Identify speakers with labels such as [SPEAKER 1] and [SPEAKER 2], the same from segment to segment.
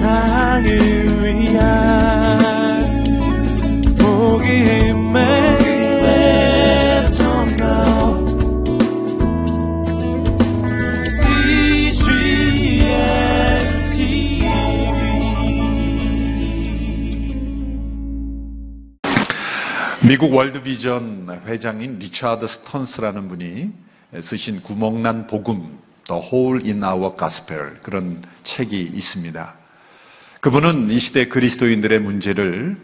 [SPEAKER 1] 세상을 위한 복음의
[SPEAKER 2] 미국 월드비전 회장인 리차드 스턴스라는 분이 쓰신 구멍난 복음, The Hole in Our Gospel 그런 책이 있습니다. 그분은 이 시대 그리스도인들의 문제를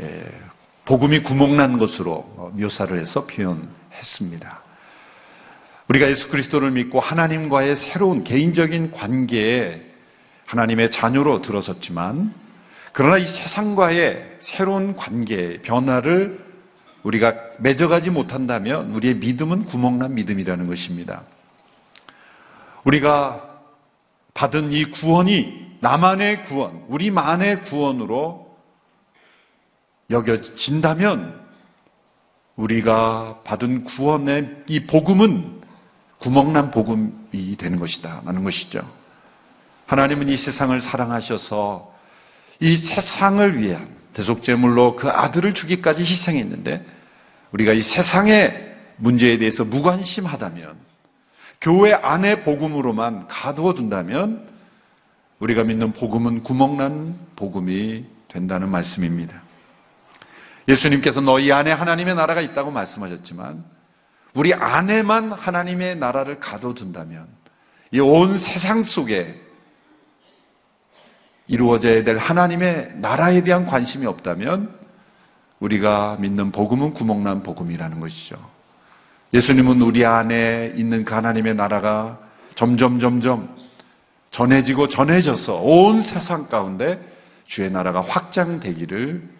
[SPEAKER 2] 에, 복음이 구멍난 것으로 묘사를 해서 표현했습니다. 우리가 예수 그리스도를 믿고 하나님과의 새로운 개인적인 관계에 하나님의 자녀로 들어섰지만 그러나 이 세상과의 새로운 관계, 변화를 우리가 맺어가지 못한다면 우리의 믿음은 구멍난 믿음이라는 것입니다. 우리가 받은 이 구원이 나만의 구원, 우리만의 구원으로 여겨진다면 우리가 받은 구원의 이 복음은 구멍난 복음이 되는 것이다. 라는 것이죠. 하나님은 이 세상을 사랑하셔서 이 세상을 위한 대속제물로 그 아들을 주기까지 희생했는데 우리가 이 세상의 문제에 대해서 무관심하다면 교회 안의 복음으로만 가두어 둔다면 우리가 믿는 복음은 구멍난 복음이 된다는 말씀입니다. 예수님께서 너희 안에 하나님의 나라가 있다고 말씀하셨지만 우리 안에만 하나님의 나라를 가둬둔다면 이 온 세상 속에 이루어져야 될 하나님의 나라에 대한 관심이 없다면 우리가 믿는 복음은 구멍난 복음이라는 것이죠. 예수님은 우리 안에 있는 그 하나님의 나라가 점점 점점 전해지고 전해져서 온 세상 가운데 주의 나라가 확장되기를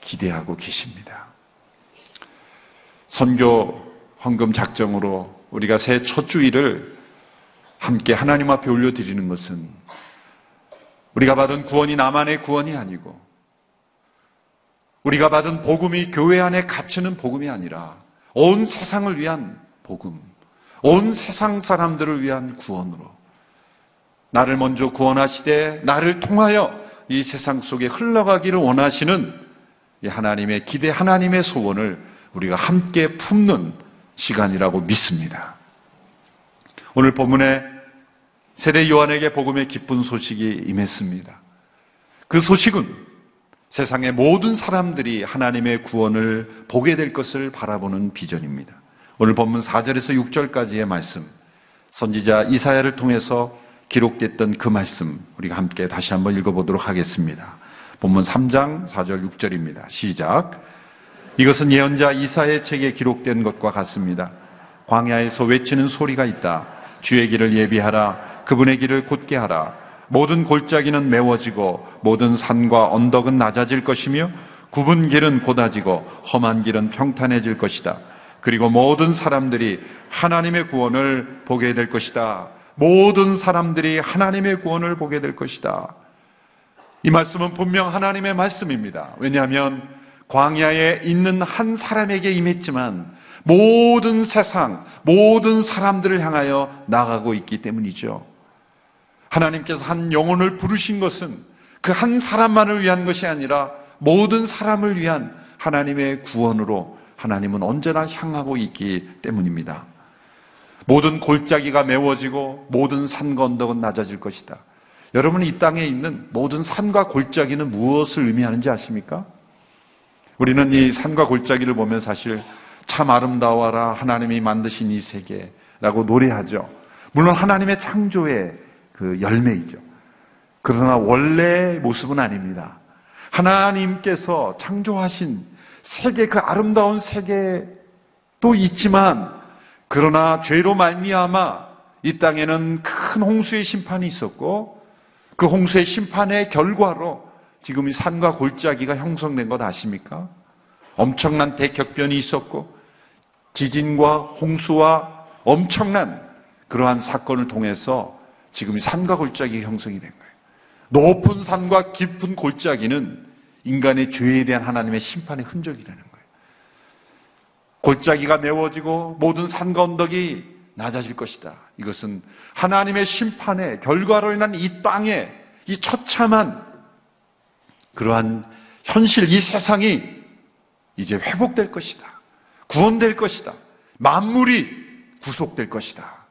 [SPEAKER 2] 기대하고 계십니다. 선교 헌금 작정으로 우리가 새 첫 주일을 함께 하나님 앞에 올려드리는 것은 우리가 받은 구원이 나만의 구원이 아니고 우리가 받은 복음이 교회 안에 갇히는 복음이 아니라 온 세상을 위한 복음, 온 세상 사람들을 위한 구원으로 나를 먼저 구원하시되 나를 통하여 이 세상 속에 흘러가기를 원하시는 이 하나님의 기대, 하나님의 소원을 우리가 함께 품는 시간이라고 믿습니다. 오늘 본문에 세례 요한에게 복음의 기쁜 소식이 임했습니다. 그 소식은 세상의 모든 사람들이 하나님의 구원을 보게 될 것을 바라보는 비전입니다. 오늘 본문 4절에서 6절까지의 말씀, 선지자 이사야를 통해서 기록됐던 그 말씀, 우리가 함께 다시 한번 읽어보도록 하겠습니다. 본문 3장 4절 6절입니다. 시작. 이것은 예언자 이사의 책에 기록된 것과 같습니다. 광야에서 외치는 소리가 있다. 주의 길을 예비하라. 그분의 길을 곧게 하라. 모든 골짜기는 메워지고 모든 산과 언덕은 낮아질 것이며 굽은 길은 곧아지고 험한 길은 평탄해질 것이다. 그리고 모든 사람들이 하나님의 구원을 보게 될 것이다. 모든 사람들이 하나님의 구원을 보게 될 것이다. 이 말씀은 분명 하나님의 말씀입니다. 왜냐하면 광야에 있는 한 사람에게 임했지만 모든 세상, 모든 사람들을 향하여 나가고 있기 때문이죠. 하나님께서 한 영혼을 부르신 것은 그 한 사람만을 위한 것이 아니라 모든 사람을 위한 하나님의 구원으로 하나님은 언제나 향하고 있기 때문입니다. 모든 골짜기가 메워지고 모든 산과 언덕은 낮아질 것이다. 여러분 이 땅에 있는 모든 산과 골짜기는 무엇을 의미하는지 아십니까? 우리는 이 산과 골짜기를 보면 사실 참 아름다워라 하나님이 만드신 이 세계라고 노래하죠. 물론 하나님의 창조의 그 열매이죠. 그러나 원래 모습은 아닙니다. 하나님께서 창조하신 세계 그 아름다운 세계도 있지만 그러나 죄로 말미암아 이 땅에는 큰 홍수의 심판이 있었고 그 홍수의 심판의 결과로 지금 이 산과 골짜기가 형성된 것 아십니까? 엄청난 대격변이 있었고 지진과 홍수와 엄청난 그러한 사건을 통해서 지금 이 산과 골짜기가 형성이 된 거예요. 높은 산과 깊은 골짜기는 인간의 죄에 대한 하나님의 심판의 흔적이라는 거예요. 골짜기가 메워지고 모든 산과 언덕이 낮아질 것이다. 이것은 하나님의 심판의 결과로 인한 이 땅에 이 처참한 그러한 현실, 이 세상이 이제 회복될 것이다. 구원될 것이다. 만물이 구속될 것이다.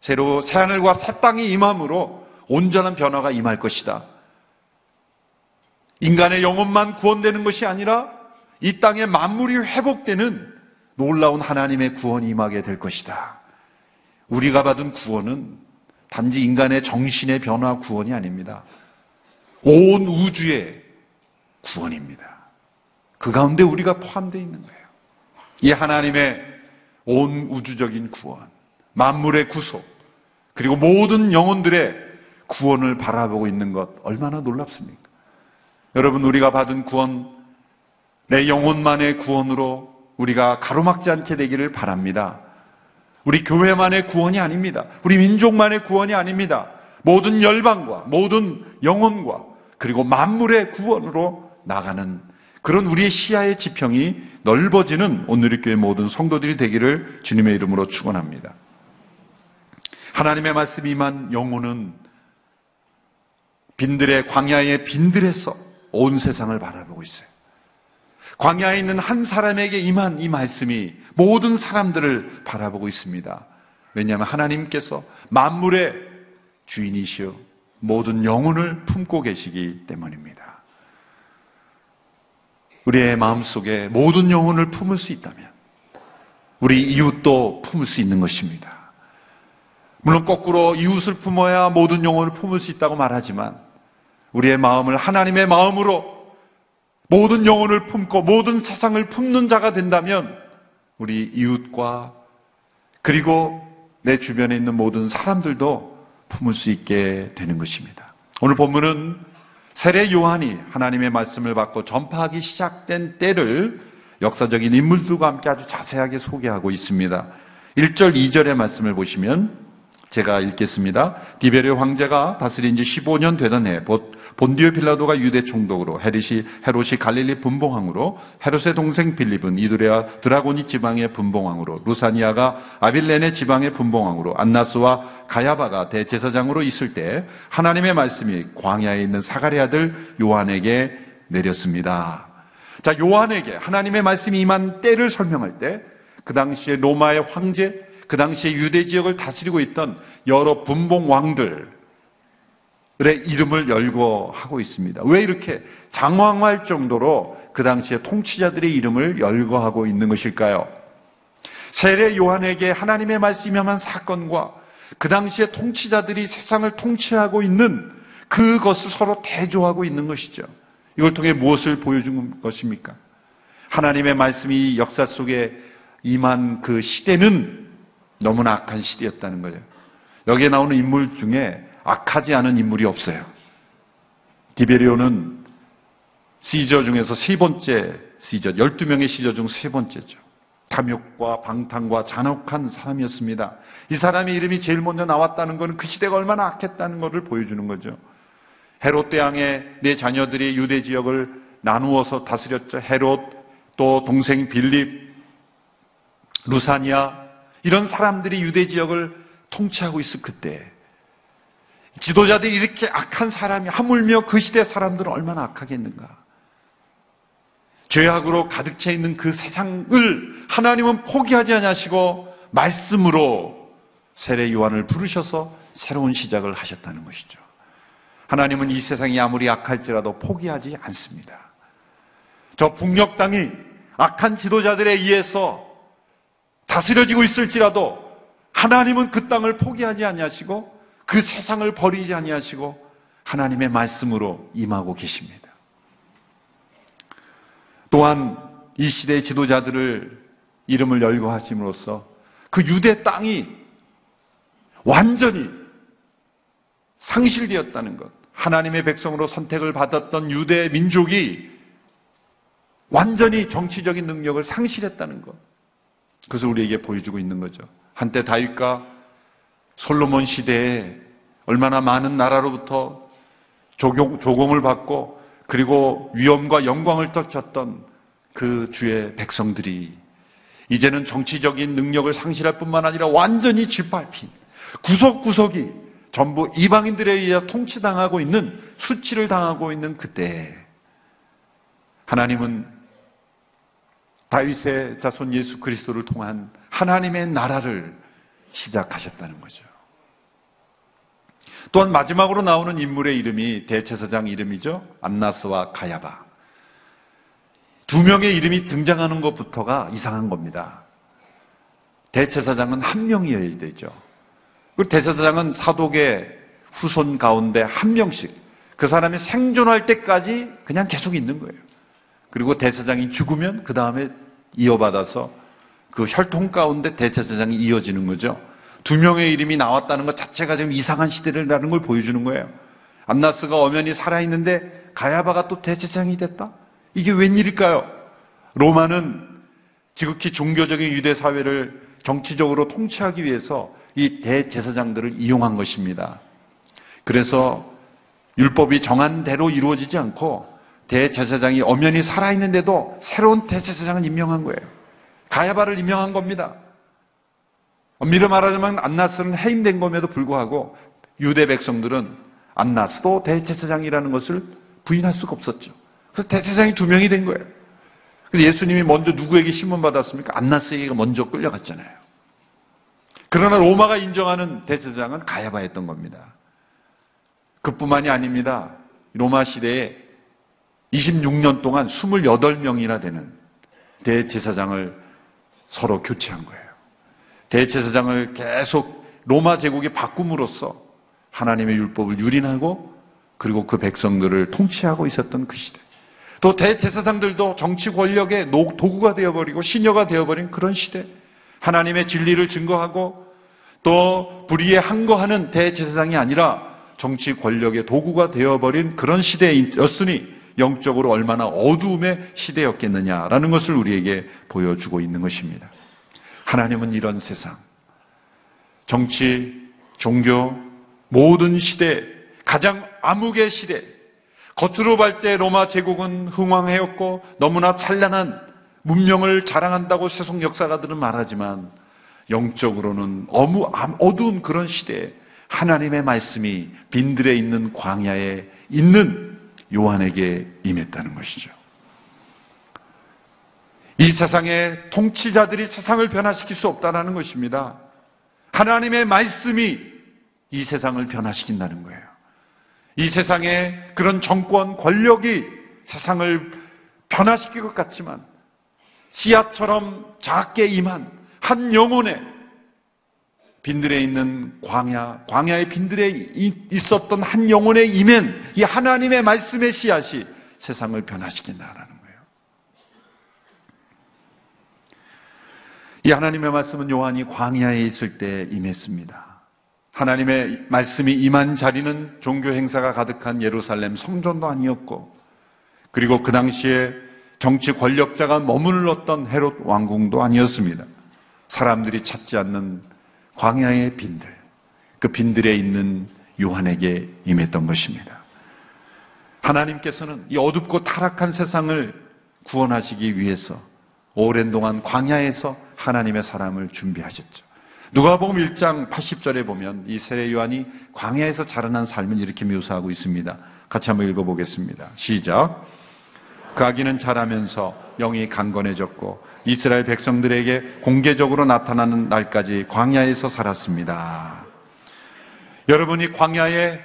[SPEAKER 2] 새로 새하늘과 새 땅이 임함으로 온전한 변화가 임할 것이다. 인간의 영혼만 구원되는 것이 아니라 이 땅의 만물이 회복되는 놀라운 하나님의 구원이 임하게 될 것이다. 우리가 받은 구원은 단지 인간의 정신의 변화 구원이 아닙니다. 온 우주의 구원입니다. 그 가운데 우리가 포함되어 있는 거예요. 이 하나님의 온 우주적인 구원, 만물의 구속, 그리고 모든 영혼들의 구원을 바라보고 있는 것 얼마나 놀랍습니까? 여러분, 우리가 받은 구원, 내 영혼만의 구원으로 우리가 가로막지 않게 되기를 바랍니다. 우리 교회만의 구원이 아닙니다. 우리 민족만의 구원이 아닙니다. 모든 열방과 모든 영혼과 그리고 만물의 구원으로 나가는 그런 우리의 시야의 지평이 넓어지는 오늘의 교회 모든 성도들이 되기를 주님의 이름으로 축원합니다. 하나님의 말씀이 만 영혼은 빈들의 광야의 빈들에서 온 세상을 바라보고 있어요. 광야에 있는 한 사람에게 임한 이 말씀이 모든 사람들을 바라보고 있습니다. 왜냐하면 하나님께서 만물의 주인이시여 모든 영혼을 품고 계시기 때문입니다. 우리의 마음속에 모든 영혼을 품을 수 있다면 우리 이웃도 품을 수 있는 것입니다. 물론 거꾸로 이웃을 품어야 모든 영혼을 품을 수 있다고 말하지만 우리의 마음을 하나님의 마음으로 모든 영혼을 품고 모든 세상을 품는 자가 된다면 우리 이웃과 그리고 내 주변에 있는 모든 사람들도 품을 수 있게 되는 것입니다. 오늘 본문은 세례 요한이 하나님의 말씀을 받고 전파하기 시작된 때를 역사적인 인물들과 함께 아주 자세하게 소개하고 있습니다. 1절, 2절의 말씀을 보시면 제가 읽겠습니다. 디베르 황제가 다스린 지 15년 되던 해 본디오 빌라도가 유대 총독으로 헤롯이 헤롯이 갈릴리 분봉왕으로 헤롯의 동생 빌립은 이두레아 드라고니 지방의 분봉왕으로 루사니아가 아빌레네 지방의 분봉왕으로 안나스와 가야바가 대제사장으로 있을 때 하나님의 말씀이 광야에 있는 사가리 아들 요한에게 내렸습니다. 자, 요한에게 하나님의 말씀이 임한 때를 설명할 때 그 당시에 로마의 황제 그 당시에 유대 지역을 다스리고 있던 여러 분봉 왕들의 이름을 열거하고 있습니다. 왜 이렇게 장황할 정도로 그 당시에 통치자들의 이름을 열거하고 있는 것일까요? 세례 요한에게 하나님의 말씀이한 사건과 그 당시에 통치자들이 세상을 통치하고 있는 그것을 서로 대조하고 있는 것이죠. 이걸 통해 무엇을 보여준 것입니까? 하나님의 말씀이 역사 속에 임한 그 시대는 너무나 악한 시대였다는 거예요. 여기에 나오는 인물 중에 악하지 않은 인물이 없어요. 디베리오는 시저 중에서 세 번째 시저, 12명의 시저 중 세 번째죠. 탐욕과 방탕과 잔혹한 사람이었습니다. 이 사람의 이름이 제일 먼저 나왔다는 것은 그 시대가 얼마나 악했다는 것을 보여주는 거죠. 헤롯 대왕의 네 자녀들이 유대 지역을 나누어서 다스렸죠. 헤롯, 또 동생 빌립, 루사니아, 이런 사람들이 유대 지역을 통치하고 있을 그때 지도자들이 이렇게 악한 사람이 하물며 그 시대 사람들은 얼마나 악하겠는가. 죄악으로 가득 차 있는 그 세상을 하나님은 포기하지 않으시고 말씀으로 세례 요한을 부르셔서 새로운 시작을 하셨다는 것이죠. 하나님은 이 세상이 아무리 악할지라도 포기하지 않습니다. 저 북녘 땅이 악한 지도자들에 의해서 다스려지고 있을지라도 하나님은 그 땅을 포기하지 아니하시고 그 세상을 버리지 아니하시고 하나님의 말씀으로 임하고 계십니다. 또한 이 시대의 지도자들을 이름을 열거 하심으로써 그 유대 땅이 완전히 상실되었다는 것. 하나님의 백성으로 선택을 받았던 유대 민족이 완전히 정치적인 능력을 상실했다는 것. 그것을 우리에게 보여주고 있는 거죠. 한때 다윗과 솔로몬 시대에 얼마나 많은 나라로부터 조공, 조공 을 받고 그리고 위엄과 영광을 떨쳤던 그 주의 백성들이 이제는 정치적인 능력을 상실할 뿐만 아니라 완전히 짓밟힌 구석구석이 전부 이방인들에 의해 통치당하고 있는 수치를 당하고 있는 그때 하나님은 다윗의 자손 예수 그리스도를 통한 하나님의 나라를 시작하셨다는 거죠. 또한 마지막으로 나오는 인물의 이름이 대제사장 이름이죠. 안나스와 가야바. 두 명의 이름이 등장하는 것부터가 이상한 겁니다. 대제사장은 한 명이어야 되죠. 그 대제사장은 사독의 후손 가운데 한 명씩 그 사람이 생존할 때까지 그냥 계속 있는 거예요. 그리고 대제사장이 죽으면 그 다음에 이어받아서 그 혈통 가운데 대제사장이 이어지는 거죠. 두 명의 이름이 나왔다는 것 자체가 지금 이상한 시대라는 걸 보여주는 거예요. 안나스가 엄연히 살아있는데 가야바가 또 대제사장이 됐다? 이게 웬일일까요? 로마는 지극히 종교적인 유대 사회를 정치적으로 통치하기 위해서 이 대제사장들을 이용한 것입니다. 그래서 율법이 정한 대로 이루어지지 않고 대제사장이 엄연히 살아있는데도 새로운 대제사장을 임명한 거예요. 가야바를 임명한 겁니다. 엄밀히 말하자면 안나스는 해임된 것에도 불구하고 유대 백성들은 안나스도 대제사장이라는 것을 부인할 수가 없었죠. 그래서 대제사장이 두 명이 된 거예요. 그래서 예수님이 먼저 누구에게 신문 받았습니까? 안나스에게 먼저 끌려갔잖아요. 그러나 로마가 인정하는 대제사장은 가야바였던 겁니다. 그뿐만이 아닙니다. 로마 시대에 26년 동안 28명이나 되는 대제사장을 서로 교체한 거예요. 대제사장을 계속 로마 제국이 바꿈으로써 하나님의 율법을 유린하고 그리고 그 백성들을 통치하고 있었던 그 시대. 또 대제사장들도 정치 권력의 도구가 되어버리고 시녀가 되어버린 그런 시대. 하나님의 진리를 증거하고 또 불의에 항거하는 대제사장이 아니라 정치 권력의 도구가 되어버린 그런 시대였으니 영적으로 얼마나 어두움의 시대였겠느냐라는 것을 우리에게 보여주고 있는 것입니다. 하나님은 이런 세상, 정치, 종교, 모든 시대, 가장 암흑의 시대, 겉으로 볼 때 로마 제국은 흥왕해였고 너무나 찬란한 문명을 자랑한다고 세속 역사가들은 말하지만 영적으로는 어무, 어두운 그런 시대에 하나님의 말씀이 빈들에 있는 광야에 있는 요한에게 임했다는 것이죠. 이 세상의 통치자들이 세상을 변화시킬 수 없다는 것입니다. 하나님의 말씀이 이 세상을 변화시킨다는 거예요. 이 세상에 그런 정권, 권력이 세상을 변화시킬 것 같지만 씨앗처럼 작게 임한 한 영혼의 빈들에 있는 광야, 광야의 빈들에 있었던 한 영혼의 임엔 이 하나님의 말씀의 씨앗이 세상을 변화시킨다라는 거예요. 이 하나님의 말씀은 요한이 광야에 있을 때 임했습니다. 하나님의 말씀이 임한 자리는 종교 행사가 가득한 예루살렘 성전도 아니었고, 그리고 그 당시에 정치 권력자가 머물렀던 헤롯 왕궁도 아니었습니다. 사람들이 찾지 않는 광야의 빈들, 그 빈들에 있는 요한에게 임했던 것입니다. 하나님께서는 이 어둡고 타락한 세상을 구원하시기 위해서 오랜 동안 광야에서 하나님의 사람을 준비하셨죠. 누가복음 1장 80절에 보면 이 세례 요한이 광야에서 자라난 삶을 이렇게 묘사하고 있습니다. 같이 한번 읽어보겠습니다. 시작. 그 아기는 자라면서 영이 강건해졌고 이스라엘 백성들에게 공개적으로 나타나는 날까지 광야에서 살았습니다. 여러분이 광야에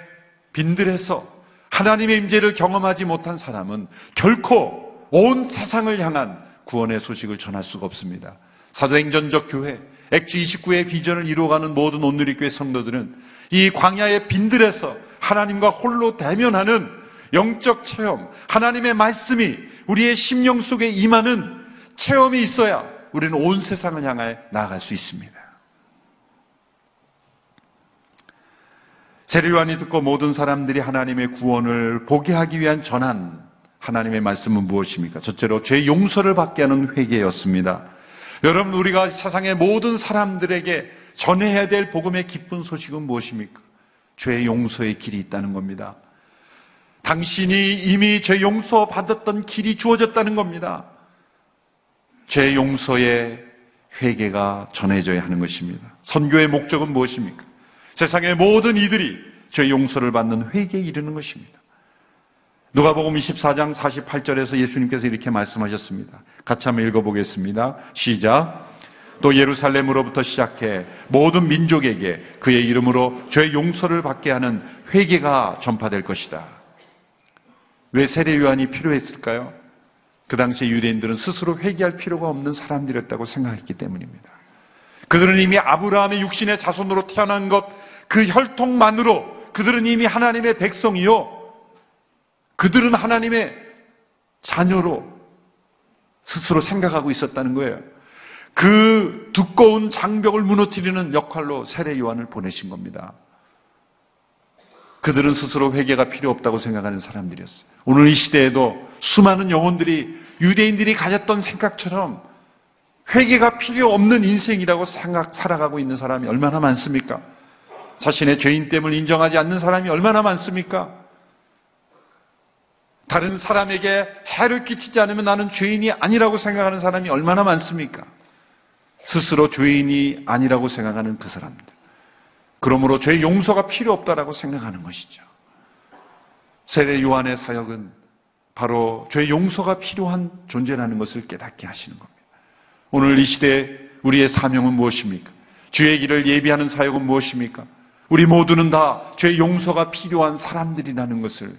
[SPEAKER 2] 빈들에서 하나님의 임재를 경험하지 못한 사람은 결코 온 세상을 향한 구원의 소식을 전할 수가 없습니다. 사도행전적 교회, 액주 29의 비전을 이루어가는 모든 온누리교회 성도들은 이 광야의 빈들에서 하나님과 홀로 대면하는 영적 체험, 하나님의 말씀이 우리의 심령 속에 임하는 체험이 있어야 우리는 온 세상을 향해 나아갈 수 있습니다. 세례요한이 듣고 모든 사람들이 하나님의 구원을 보게 하기 위한 전한 하나님의 말씀은 무엇입니까? 첫째로 죄 용서를 받게 하는 회개였습니다. 여러분 우리가 세상의 모든 사람들에게 전해야 될 복음의 기쁜 소식은 무엇입니까? 죄 용서의 길이 있다는 겁니다. 당신이 이미 죄 용서 받았던 길이 주어졌다는 겁니다. 죄 용서의 회개가 전해져야 하는 것입니다. 선교의 목적은 무엇입니까? 세상의 모든 이들이 죄 용서를 받는 회개에 이르는 것입니다. 누가복음 24장 48절에서 예수님께서 이렇게 말씀하셨습니다. 같이 한번 읽어보겠습니다. 시작. 또 예루살렘으로부터 시작해 모든 민족에게 그의 이름으로 죄 용서를 받게 하는 회개가 전파될 것이다. 왜 세례 요한이 필요했을까요? 그 당시에 유대인들은 스스로 회개할 필요가 없는 사람들이었다고 생각했기 때문입니다. 그들은 이미 아브라함의 육신의 자손으로 태어난 것, 그 혈통만으로 그들은 이미 하나님의 백성이요. 그들은 하나님의 자녀로 스스로 생각하고 있었다는 거예요. 그 두꺼운 장벽을 무너뜨리는 역할로 세례 요한을 보내신 겁니다. 그들은 스스로 회개가 필요 없다고 생각하는 사람들이었어요. 오늘 이 시대에도 수많은 영혼들이 유대인들이 가졌던 생각처럼 회개가 필요 없는 인생이라고 생각, 살아가고 있는 사람이 얼마나 많습니까? 자신의 죄인됨을 인정하지 않는 사람이 얼마나 많습니까? 다른 사람에게 해를 끼치지 않으면 나는 죄인이 아니라고 생각하는 사람이 얼마나 많습니까? 스스로 죄인이 아니라고 생각하는 그 사람들. 그러므로 죄 용서가 필요 없다라고 생각하는 것이죠. 세례 요한의 사역은 바로 죄 용서가 필요한 존재라는 것을 깨닫게 하시는 겁니다. 오늘 이 시대에 우리의 사명은 무엇입니까? 주의 길을 예비하는 사역은 무엇입니까? 우리 모두는 다 죄 용서가 필요한 사람들이라는 것을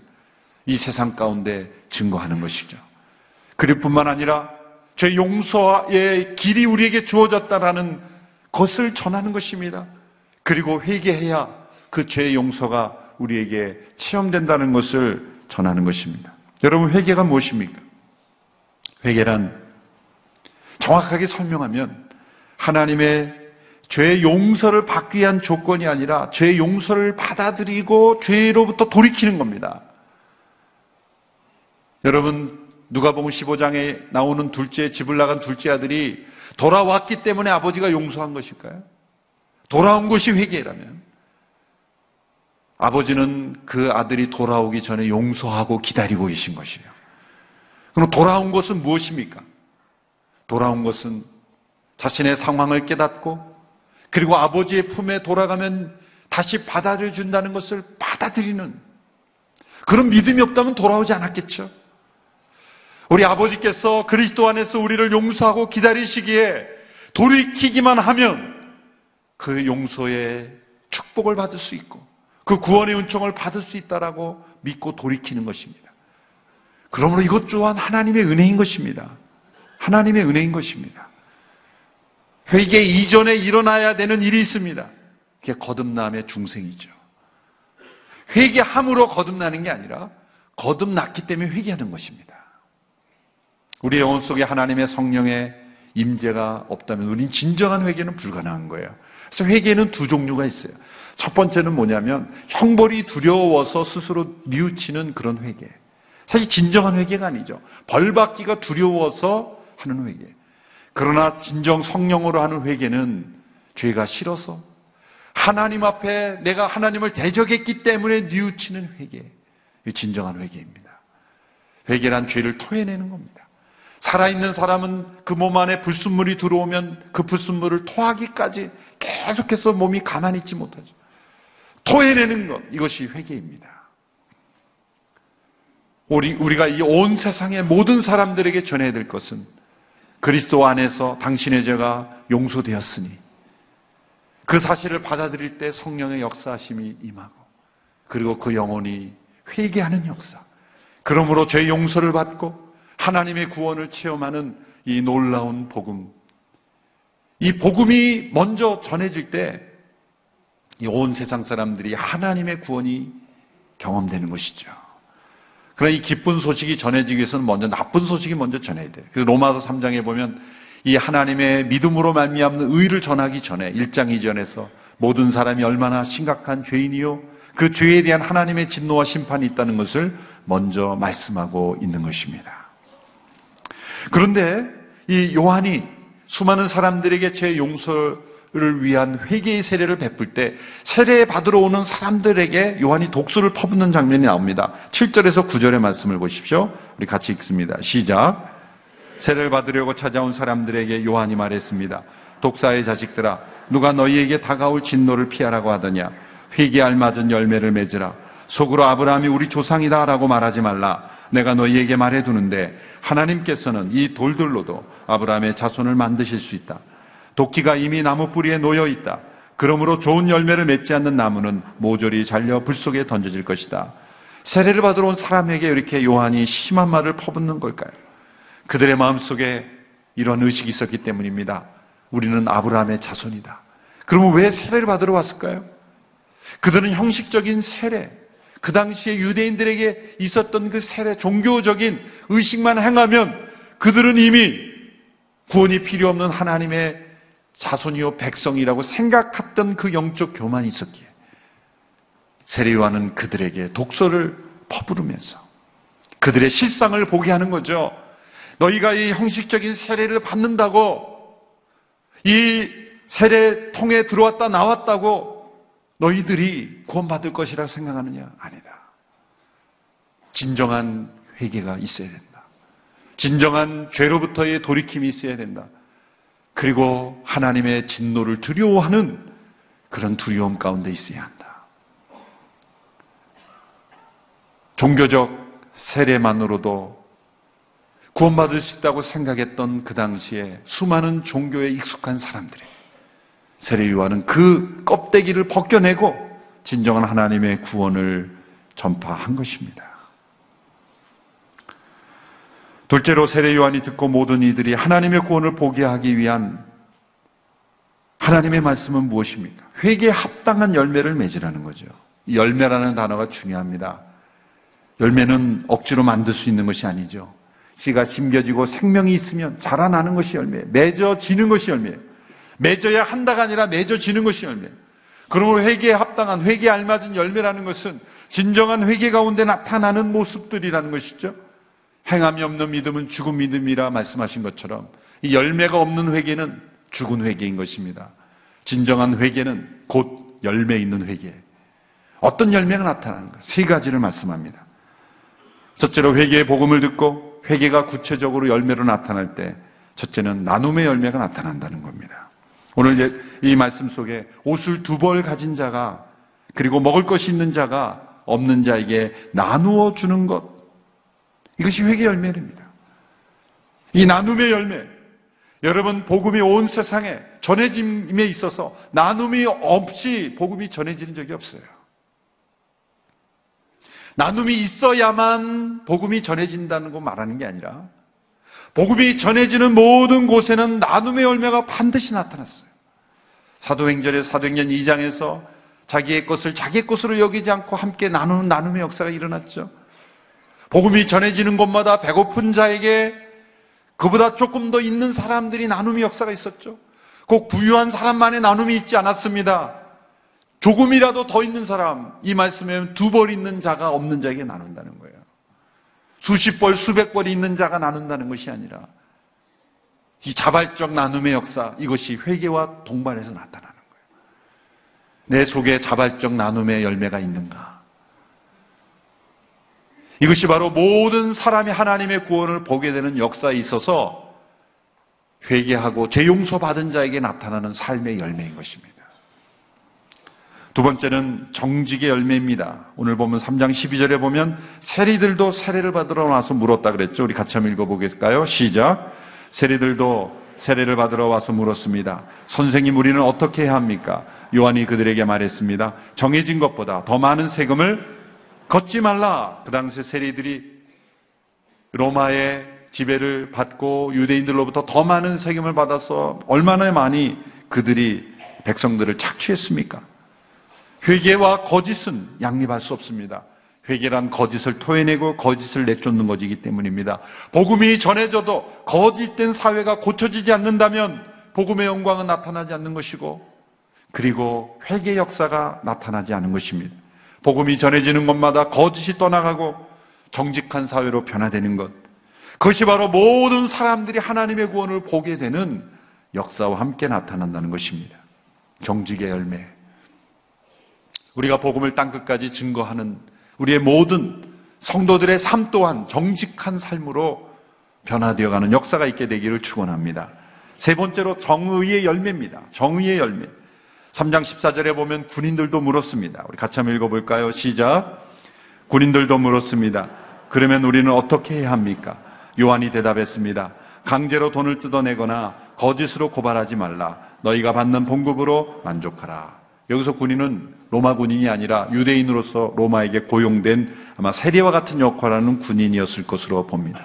[SPEAKER 2] 이 세상 가운데 증거하는 것이죠. 그릴 뿐만 아니라 죄 용서의 길이 우리에게 주어졌다라는 것을 전하는 것입니다. 그리고 회개해야 그 죄의 용서가 우리에게 체험된다는 것을 전하는 것입니다. 여러분, 회개가 무엇입니까? 회개란 정확하게 설명하면 하나님의 죄의 용서를 받기 위한 조건이 아니라 죄의 용서를 받아들이고 죄로부터 돌이키는 겁니다. 여러분, 누가복음 15장에 나오는 둘째 집을 나간 둘째 아들이 돌아왔기 때문에 아버지가 용서한 것일까요? 돌아온 것이 회개라면 아버지는 그 아들이 돌아오기 전에 용서하고 기다리고 계신 것이에요. 그럼 돌아온 것은 무엇입니까? 돌아온 것은 자신의 상황을 깨닫고 그리고 아버지의 품에 돌아가면 다시 받아들여 준다는 것을 받아들이는 그런 믿음이 없다면 돌아오지 않았겠죠. 우리 아버지께서 그리스도 안에서 우리를 용서하고 기다리시기에 돌이키기만 하면 그 용서의 축복을 받을 수 있고 그 구원의 은총을 받을 수 있다라고 믿고 돌이키는 것입니다. 그러므로 이것 또한 하나님의 은혜인 것입니다. 하나님의 은혜인 것입니다. 회개 이전에 일어나야 되는 일이 있습니다. 그게 거듭남의 중생이죠. 회개함으로 거듭나는 게 아니라 거듭났기 때문에 회개하는 것입니다. 우리 영혼 속에 하나님의 성령의 임재가 없다면 우린 진정한 회개는 불가능한 거예요. 그래서 회개는 두 종류가 있어요. 첫 번째는 뭐냐면 형벌이 두려워서 스스로 뉘우치는 그런 회개. 사실 진정한 회개가 아니죠. 벌 받기가 두려워서 하는 회개. 그러나 진정 성령으로 하는 회개는 죄가 싫어서 하나님 앞에 내가 하나님을 대적했기 때문에 뉘우치는 회개. 진정한 회개입니다. 회개란 죄를 토해내는 겁니다. 살아있는 사람은 그 몸 안에 불순물이 들어오면 그 불순물을 토하기까지 계속해서 몸이 가만히 있지 못하죠. 토해내는 것, 이것이 회개입니다. 우리, 우리가 이 온 세상의 모든 사람들에게 전해야 될 것은 그리스도 안에서 당신의 죄가 용서되었으니 그 사실을 받아들일 때 성령의 역사하심이 임하고 그리고 그 영혼이 회개하는 역사. 그러므로 죄 용서를 받고 하나님의 구원을 체험하는 이 놀라운 복음. 이 복음이 먼저 전해질 때 이 온 세상 사람들이 하나님의 구원이 경험되는 것이죠. 그러나 이 기쁜 소식이 전해지기 위해서는 먼저 나쁜 소식이 먼저 전해야 돼요. 그래서 로마서 3장에 보면 이 하나님의 믿음으로 말미암는 의를 전하기 전에 1장 이전에서 모든 사람이 얼마나 심각한 죄인이요 그 죄에 대한 하나님의 진노와 심판이 있다는 것을 먼저 말씀하고 있는 것입니다. 그런데 이 요한이 수많은 사람들에게 제 용서 를 위한 회개의 세례를 베풀 때 세례 받으러 오는 사람들에게 요한이 독수를 퍼붓는 장면이 나옵니다. 7절에서 9절의 말씀을 보십시오. 우리 같이 읽습니다. 시작. 세례를 받으려고 찾아온 사람들에게 요한이 말했습니다. 독사의 자식들아, 누가 너희에게 다가올 진노를 피하라고 하더냐? 회개 알맞은 열매를 맺으라. 속으로 아브라함이 우리 조상이다라고 말하지 말라. 내가 너희에게 말해두는데 하나님께서는 이 돌들로도 아브라함의 자손을 만드실 수 있다. 도끼가 이미 나무 뿌리에 놓여 있다. 그러므로 좋은 열매를 맺지 않는 나무는 모조리 잘려 불 속에 던져질 것이다. 세례를 받으러 온 사람에게 이렇게 요한이 심한 말을 퍼붓는 걸까요? 그들의 마음 속에 이런 의식이 있었기 때문입니다. 우리는 아브라함의 자손이다. 그러면 왜 세례를 받으러 왔을까요? 그들은 형식적인 세례, 그 당시에 유대인들에게 있었던 그 세례, 종교적인 의식만 행하면 그들은 이미 구원이 필요 없는 하나님의 자손이요 백성이라고 생각했던 그 영적 교만이 있었기에 세례요한은 그들에게 독서를 퍼부르면서 그들의 실상을 보게 하는 거죠. 너희가 이 형식적인 세례를 받는다고 이 세례 통에 들어왔다 나왔다고 너희들이 구원받을 것이라고 생각하느냐? 아니다. 진정한 회개가 있어야 된다. 진정한 죄로부터의 돌이킴이 있어야 된다. 그리고 하나님의 진노를 두려워하는 그런 두려움 가운데 있어야 한다. 종교적 세례만으로도 구원받을 수 있다고 생각했던 그 당시에 수많은 종교에 익숙한 사람들이 세례요한은 그 껍데기를 벗겨내고 진정한 하나님의 구원을 전파한 것입니다. 둘째로 세례 요한이 듣고 모든 이들이 하나님의 구원을 보게 하기 위한 하나님의 말씀은 무엇입니까? 회개에 합당한 열매를 맺으라는 거죠. 이 열매라는 단어가 중요합니다. 열매는 억지로 만들 수 있는 것이 아니죠. 씨가 심겨지고 생명이 있으면 자라나는 것이 열매, 맺어지는 것이 열매. 맺어야 한다가 아니라 맺어지는 것이 열매. 그러므로 회개에 합당한 회개에 알맞은 열매라는 것은 진정한 회개 가운데 나타나는 모습들이라는 것이죠. 행함이 없는 믿음은 죽은 믿음이라 말씀하신 것처럼 이 열매가 없는 회개는 죽은 회개인 것입니다. 진정한 회개는 곧 열매 있는 회개. 어떤 열매가 나타나는가? 세 가지를 말씀합니다. 첫째로 회개의 복음을 듣고 회개가 구체적으로 열매로 나타날 때 첫째는 나눔의 열매가 나타난다는 겁니다. 오늘 이 말씀 속에 옷을 두 벌 가진 자가 그리고 먹을 것이 있는 자가 없는 자에게 나누어 주는 것 이것이 회개 열매입니다. 이 나눔의 열매 여러분 복음이 온 세상에 전해짐에 있어서 나눔이 없이 복음이 전해지는 적이 없어요. 나눔이 있어야만 복음이 전해진다는 거 말하는 게 아니라 복음이 전해지는 모든 곳에는 나눔의 열매가 반드시 나타났어요. 사도행전의 사도행전 2장에서 자기의 것을 자기의 것으로 여기지 않고 함께 나누는 나눔의 역사가 일어났죠. 복음이 전해지는 곳마다 배고픈 자에게 그보다 조금 더 있는 사람들이 나눔의 역사가 있었죠. 꼭 부유한 사람만의 나눔이 있지 않았습니다. 조금이라도 더 있는 사람, 이 말씀에 두 벌 있는 자가 없는 자에게 나눈다는 거예요. 수십 벌, 수백 벌이 있는 자가 나눈다는 것이 아니라 이 자발적 나눔의 역사, 이것이 회개와 동반해서 나타나는 거예요. 내 속에 자발적 나눔의 열매가 있는가? 이것이 바로 모든 사람이 하나님의 구원을 보게 되는 역사에 있어서 회개하고 죄 용서 받은 자에게 나타나는 삶의 열매인 것입니다. 두 번째는 정직의 열매입니다. 오늘 보면 3장 12절에 보면 세리들도 세례를 받으러 와서 물었다 그랬죠. 우리 같이 한번 읽어보겠까요? 시작. 세리들도 세례를 받으러 와서 물었습니다. 선생님, 우리는 어떻게 해야 합니까? 요한이 그들에게 말했습니다. 정해진 것보다 더 많은 세금을 걷지 말라. 그 당시 세리들이 로마의 지배를 받고 유대인들로부터 더 많은 세금을 받아서 얼마나 많이 그들이 백성들을 착취했습니까? 회개와 거짓은 양립할 수 없습니다. 회개란 거짓을 토해내고 거짓을 내쫓는 것이기 때문입니다. 복음이 전해져도 거짓된 사회가 고쳐지지 않는다면 복음의 영광은 나타나지 않는 것이고 그리고 회개 역사가 나타나지 않은 것입니다. 복음이 전해지는 곳마다 거짓이 떠나가고 정직한 사회로 변화되는 것. 그것이 바로 모든 사람들이 하나님의 구원을 보게 되는 역사와 함께 나타난다는 것입니다. 정직의 열매. 우리가 복음을 땅끝까지 증거하는 우리의 모든 성도들의 삶 또한 정직한 삶으로 변화되어가는 역사가 있게 되기를 축원합니다. 세 번째로 정의의 열매입니다. 정의의 열매. 3장 14절에 보면 군인들도 물었습니다. 우리 같이 한번 읽어볼까요? 시작. 군인들도 물었습니다. 그러면 우리는 어떻게 해야 합니까? 요한이 대답했습니다. 강제로 돈을 뜯어내거나 거짓으로 고발하지 말라. 너희가 받는 봉급으로 만족하라. 여기서 군인은 로마 군인이 아니라 유대인으로서 로마에게 고용된 아마 세리와 같은 역할을 하는 군인이었을 것으로 봅니다.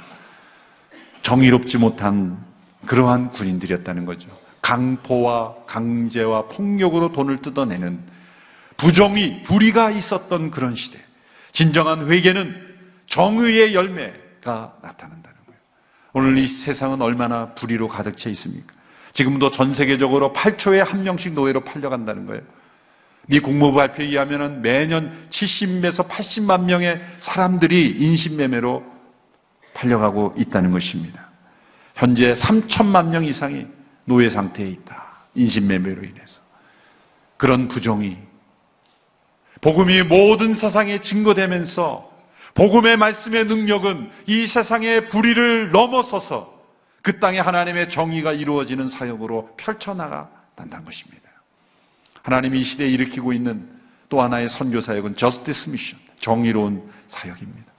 [SPEAKER 2] 정의롭지 못한 그러한 군인들이었다는 거죠. 강포와 강제와 폭력으로 돈을 뜯어내는 부정의, 불의가 있었던 그런 시대. 진정한 회개는 정의의 열매가 나타난다는 거예요. 오늘 이 세상은 얼마나 불의로 가득 차 있습니까? 지금도 전 세계적으로 8초에 한 명씩 노예로 팔려간다는 거예요. 미 국무부 발표에 의하면 매년 70에서 80만 명의 사람들이 인신매매로 팔려가고 있다는 것입니다. 현재 3천만 명 이상이 노예 상태에 있다. 인신매매로 인해서. 그런 부정이 복음이 모든 세상에 증거되면서 복음의 말씀의 능력은 이 세상의 불의를 넘어서서 그 땅에 하나님의 정의가 이루어지는 사역으로 펼쳐나간다는 것입니다. 하나님이 이 시대에 일으키고 있는 또 하나의 선교 사역은 저스티스 미션, 정의로운 사역입니다.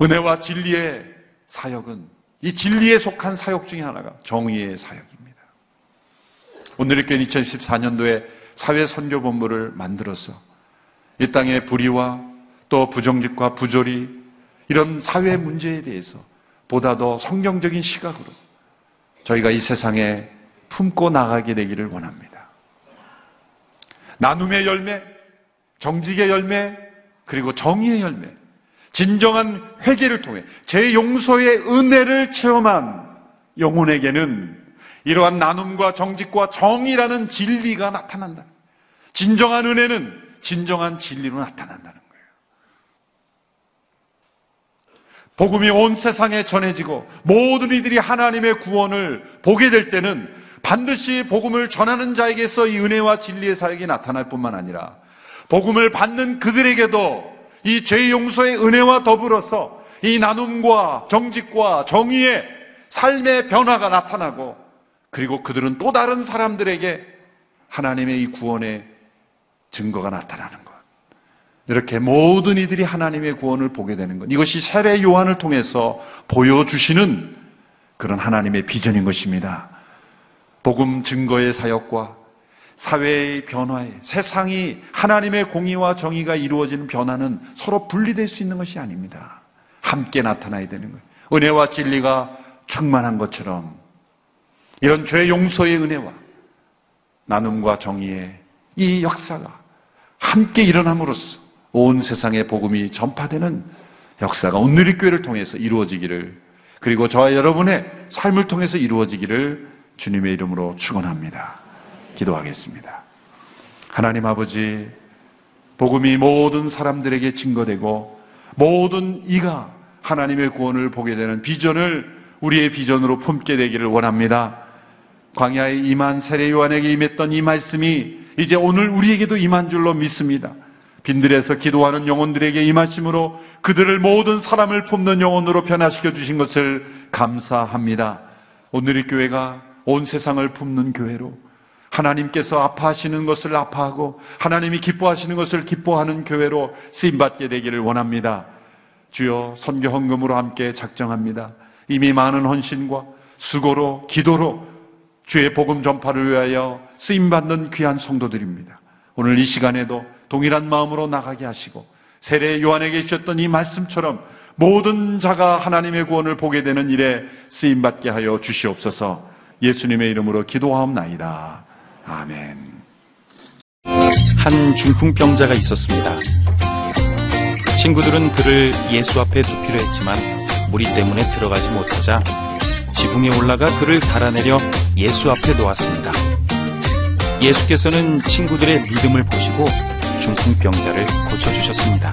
[SPEAKER 2] 은혜와 진리의 사역은 이 진리에 속한 사역 중에 하나가 정의의 사역입니다. 오늘의 교회 2014년도에 사회 선교 본부를 만들어서 이 땅의 불의와 또 부정직과 부조리 이런 사회 문제에 대해서 보다 더 성경적인 시각으로 저희가 이 세상에 품고 나가게 되기를 원합니다. 나눔의 열매, 정직의 열매, 그리고 정의의 열매, 진정한 회개를 통해 제 용서의 은혜를 체험한 영혼에게는 이러한 나눔과 정직과 정의라는 진리가 나타난다. 진정한 은혜는 진정한 진리로 나타난다는 거예요. 복음이 온 세상에 전해지고 모든 이들이 하나님의 구원을 보게 될 때는 반드시 복음을 전하는 자에게서 이 은혜와 진리의 사역이 나타날 뿐만 아니라 복음을 받는 그들에게도 이 죄 용서의 은혜와 더불어서 이 나눔과 정직과 정의의 삶의 변화가 나타나고 그리고 그들은 또 다른 사람들에게 하나님의 이 구원의 증거가 나타나는 것. 이렇게 모든 이들이 하나님의 구원을 보게 되는 것. 이것이 세례 요한을 통해서 보여주시는 그런 하나님의 비전인 것입니다. 복음 증거의 사역과 사회의 변화에 세상이 하나님의 공의와 정의가 이루어지는 변화는 서로 분리될 수 있는 것이 아닙니다. 함께 나타나야 되는 거예요. 은혜와 진리가 충만한 것처럼 이런 죄 용서의 은혜와 나눔과 정의의 이 역사가 함께 일어남으로써 온 세상에 복음이 전파되는 역사가 오늘의 교회를 통해서 이루어지기를 그리고 저와 여러분의 삶을 통해서 이루어지기를 주님의 이름으로 축원합니다. 기도하겠습니다. 하나님 아버지 복음이 모든 사람들에게 증거되고 모든 이가 하나님의 구원을 보게 되는 비전을 우리의 비전으로 품게 되기를 원합니다. 광야에 임한 세례 요한에게 임했던 이 말씀이 이제 오늘 우리에게도 임한 줄로 믿습니다. 빈들에서 기도하는 영혼들에게 임하심으로 그들을 모든 사람을 품는 영혼으로 변화시켜 주신 것을 감사합니다. 오늘의 교회가 온 세상을 품는 교회로 하나님께서 아파하시는 것을 아파하고 하나님이 기뻐하시는 것을 기뻐하는 교회로 쓰임 받게 되기를 원합니다. 주여 선교 헌금으로 함께 작정합니다. 이미 많은 헌신과 수고로 기도로 주의 복음 전파를 위하여 쓰임 받는 귀한 성도들입니다. 오늘 이 시간에도 동일한 마음으로 나가게 하시고 세례 요한에게 주셨던 이 말씀처럼 모든 자가 하나님의 구원을 보게 되는 일에 쓰임 받게 하여 주시옵소서. 예수님의 이름으로 기도하옵나이다. 아멘.
[SPEAKER 3] 한 중풍병자가 있었습니다. 친구들은 그를 예수 앞에 두기로 했지만 무리 때문에 들어가지 못하자 지붕에 올라가 그를 달아내려 예수 앞에 놓았습니다. 예수께서는 친구들의 믿음을 보시고 중풍병자를 고쳐주셨습니다.